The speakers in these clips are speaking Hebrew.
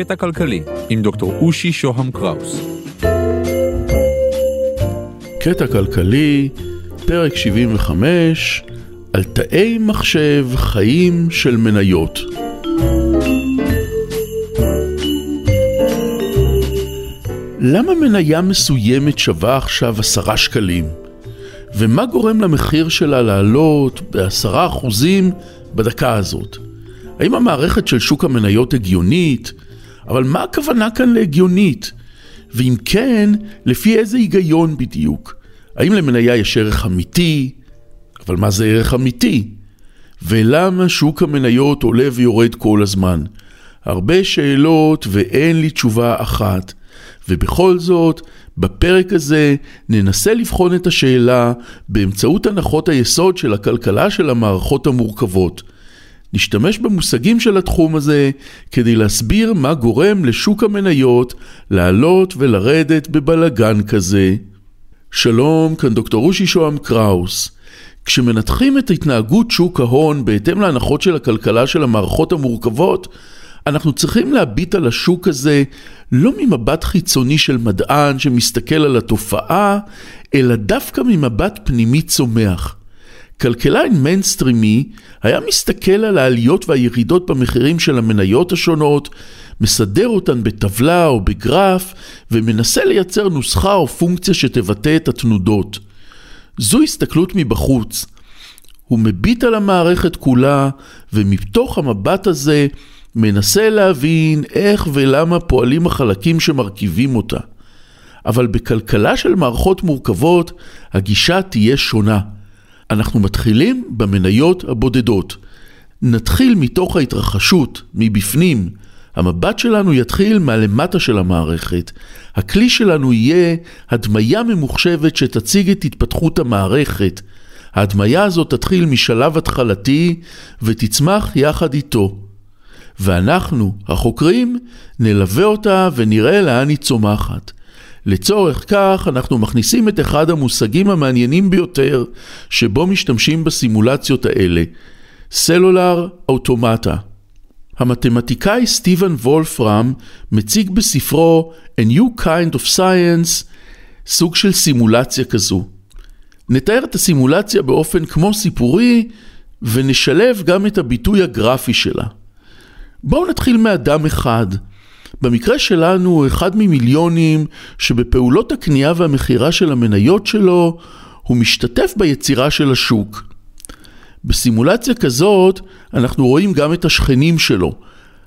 קטע כלכלי עם דוקטור אושי שוהם קראוס. קטע כלכלי, פרק 75, על תאי מחשב חיים של מניות. למה מניה מסוימת שווה עכשיו עשרה שקלים? ומה גורם למחיר שלה לעלות בעשרה אחוזים בדקה הזאת? האם המערכת של שוק המניות הגיונית? אבל מה הכוונה כאן להגיונית? ואם כן, לפי איזה היגיון בדיוק? האם למניה יש ערך אמיתי? אבל מה זה ערך אמיתי? ולמה שוק המניות עולה ויורד כל הזמן? הרבה שאלות ואין לי תשובה אחת. ובכל זאת, בפרק הזה ננסה לבחון את השאלה באמצעות הנחות היסוד של הכלכלה של המערכות המורכבות. נשתמש במושגים של התחום הזה כדי להסביר מה גורם לשוק המניות לעלות ולרדת בבלגן כזה. שלום, כאן דוקטור רושי שוהם קראוס. כשמנתחים את התנהגות שוק ההון בהתאם להנחות של הכלכלה של המערכות המורכבות, אנחנו צריכים להביט על השוק הזה לא ממבט חיצוני של מדען שמסתכל על התופעה, אלא דווקא ממבט פנימי צומח. כלכלן מיינסטרימי היה מסתכל על העליות והירידות במחירים של המניות השונות, מסדר אותן בטבלה או בגרף, ומנסה לייצר נוסחה או פונקציה שתבטא את התנודות. זו הסתכלות מבחוץ. הוא מביט על המערכת כולה, ומתוך המבט הזה מנסה להבין איך ולמה פועלים החלקים שמרכיבים אותה. אבל בכלכלה של מערכות מורכבות, הגישה תהיה שונה. אנחנו מתחילים במניות הבודדות. נתחיל מתוך ההתרחשות, מבפנים. המבט שלנו יתחיל מהלמטה של המערכת. הכלי שלנו יהיה הדמיה ממוחשבת שתציג את התפתחות המערכת. ההדמיה הזאת תתחיל משלב התחלתי ותצמח יחד איתו. ואנחנו, החוקרים, נלווה אותה ונראה לאן היא צומחת. לצורך כך אנחנו מכניסים את אחד המושגים המעניינים ביותר שבו משתמשים בסימולציות האלה, סלולר אוטומטה. המתמטיקאי סטיבן וולפרם מציג בספרו A New Kind of Science סוג של סימולציה כזו. נתאר את הסימולציה באופן כמו סיפורי ונשלב גם את הביטוי הגרפי שלה. בואו נתחיל מאדם אחד. במקרה שלנו הוא אחד ממיליונים שבפעולות הקנייה והמכירה של המניות שלו הוא משתתף ביצירה של השוק. בסימולציה כזאת אנחנו רואים גם את השכנים שלו.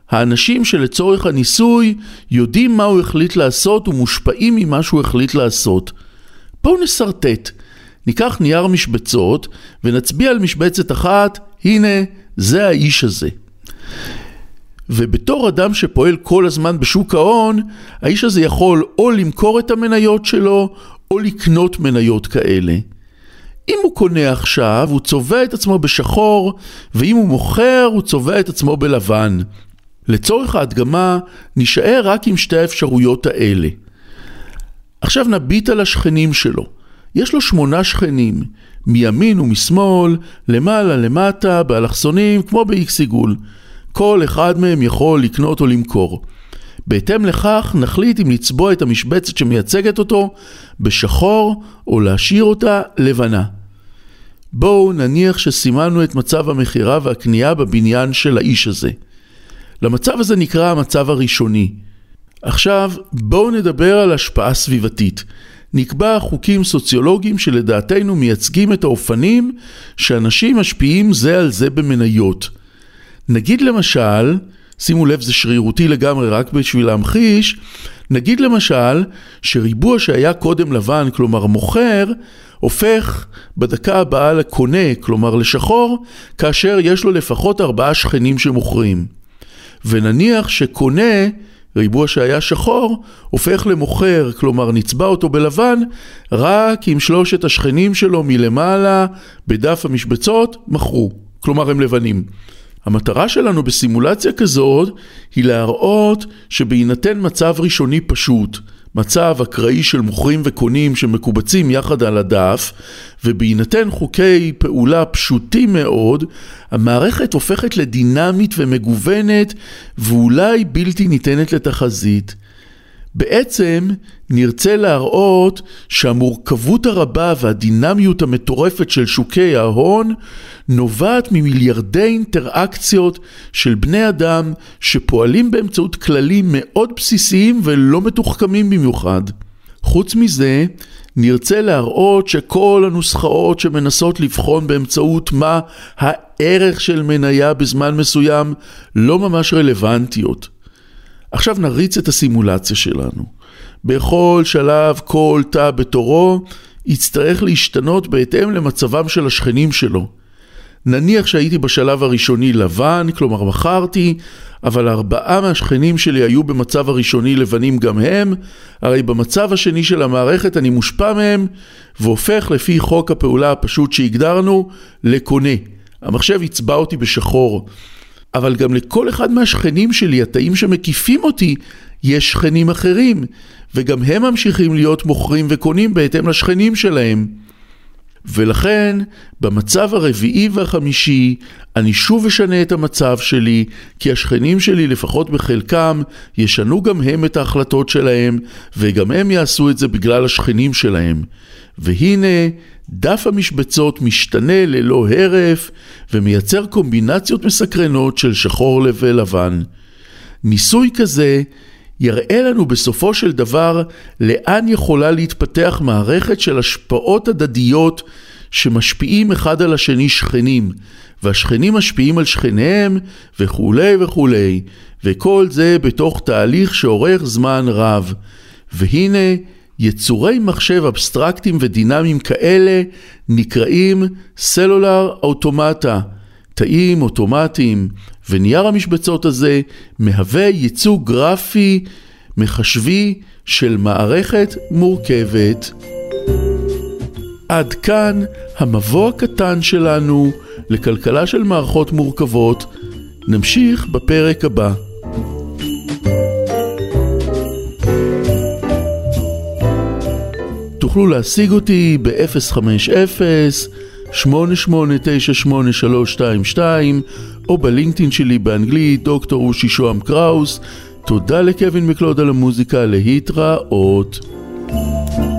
האנשים שלצורך הניסוי יודעים מה הוא החליט לעשות ומושפעים ממה שהוא החליט לעשות. בואו נסרטט. ניקח נייר משבצות ונצביע על משבצת אחת, הנה, זה האיש הזה. ובתור אדם שפועל כל הזמן בשוק ההון, האיש הזה יכול או למכור את המניות שלו, או לקנות מניות כאלה. אם הוא קונה עכשיו, הוא צובע את עצמו בשחור, ואם הוא מוכר, הוא צובע את עצמו בלבן. לצורך ההדגמה, נשאר רק עם שתי האפשרויות האלה. עכשיו נביט על השכנים שלו. יש לו שמונה שכנים, מימין ומשמאל, למעלה, למטה, באלכסונים, כמו באיקס עיגול. כל אחד מהם יכול לקנות או למכור. בהתאם לכך נחליט אם לצבוע את המשבצת שמייצגת אותו בשחור או להשאיר אותה לבנה. בואו נניח שסימנו את מצב המכירה והקנייה בבניין של האיש הזה. למצב הזה נקרא המצב הראשוני. עכשיו בואו נדבר על השפעה סביבתית. נקבע חוקים סוציולוגיים שלדעתנו מייצגים את האופנים שאנשים משפיעים זה על זה במניות. נגיד למשל, שימו לב זה שרירותי לגמרי רק בשביל להמחיש, נגיד למשל שריבוע שהיה קודם לבן, כלומר מוכר, הופך בדקה הבאה לקונה, כלומר לשחור, כאשר יש לו לפחות ארבעה שכנים שמוכרים. ונניח שקונה, ריבוע שהיה שחור, הופך למוכר, כלומר נצבע אותו בלבן, רק אם שלושת השכנים שלו מלמעלה, בדף המשבצות, מכרו. כלומר הם לבנים. המטרה שלנו בסימולציה כזאת היא להראות שבהינתן מצב ראשוני פשוט, מצב אקראי של מוכרים וקונים שמקובצים יחד על הדף, ובהינתן חוקי פעולה פשוטים מאוד, המערכת הופכת לדינמית ומגוונת ואולי בלתי ניתנת לתחזית. בעצם נרצה להראות שהמורכבות הרבה והדינמיות המטורפת של שוקי ההון נובעת ממיליארדי אינטראקציות של בני אדם שפועלים באמצעות כללים מאוד בסיסיים ולא מתוחכמים במיוחד. חוץ מזה, נרצה להראות שכל הנוסחאות שמנסות לבחון באמצעות מה הערך של מניה בזמן מסוים לא ממש רלוונטיות. עכשיו נריץ את הסימולציה שלנו. בכל שלב כל תא בתורו יצטרך להשתנות בהתאם למצבם של השכנים שלו. נניח שהייתי בשלב הראשוני לבן, כלומר מכרתי, אבל ארבעה מהשכנים שלי היו במצב הראשוני לבנים גם הם, הרי במצב השני של המערכת אני מושפע מהם, והופך לפי חוק הפעולה הפשוט שהגדרנו, לקונה. המחשב יצבע אותי בשחור. אבל גם לכל אחד מהשכנים שלי, התאים שמקיפים אותי, יש שכנים אחרים, וגם הם ממשיכים להיות מוכרים וקונים בהתאם לשכנים שלהם. ולכן, במצב הרביעי והחמישי, אני שוב אשנה את המצב שלי, כי השכנים שלי, לפחות בחלקם, ישנו גם הם את ההחלטות שלהם, וגם הם יעשו את זה בגלל השכנים שלהם. והנה, דף המשבצות משתנה ללא הרף, ומייצר קומבינציות מסקרנות של שחור ולבן. ניסוי כזה יראה לנו בסופו של דבר לאן יכולה להתפתח מערכת של השפעות הדדיות שמשפיעים אחד על השני שכנים, והשכנים משפיעים על שכניהם וכולי וכולי, וכל זה בתוך תהליך שאורך זמן רב. והנה, יצורי מחשב אבסטרקטיים ודינמיים כאלה נקראים סלולר אוטומטה, תאים אוטומטיים, ונייר המשבצות הזה מהווה ייצוג גרפי מחשבי של מערכת מורכבת. עד כאן המבוא הקטן שלנו לכלכלה של מערכות מורכבות. נמשיך בפרק הבא. תוכלו להשיג אותי ב-050-88983322 או בלינקדאין שלי באנגלית, דוקטור אושי שוהם קראוס. תודה לקווין מקלוד על המוזיקה, להתראות. thank you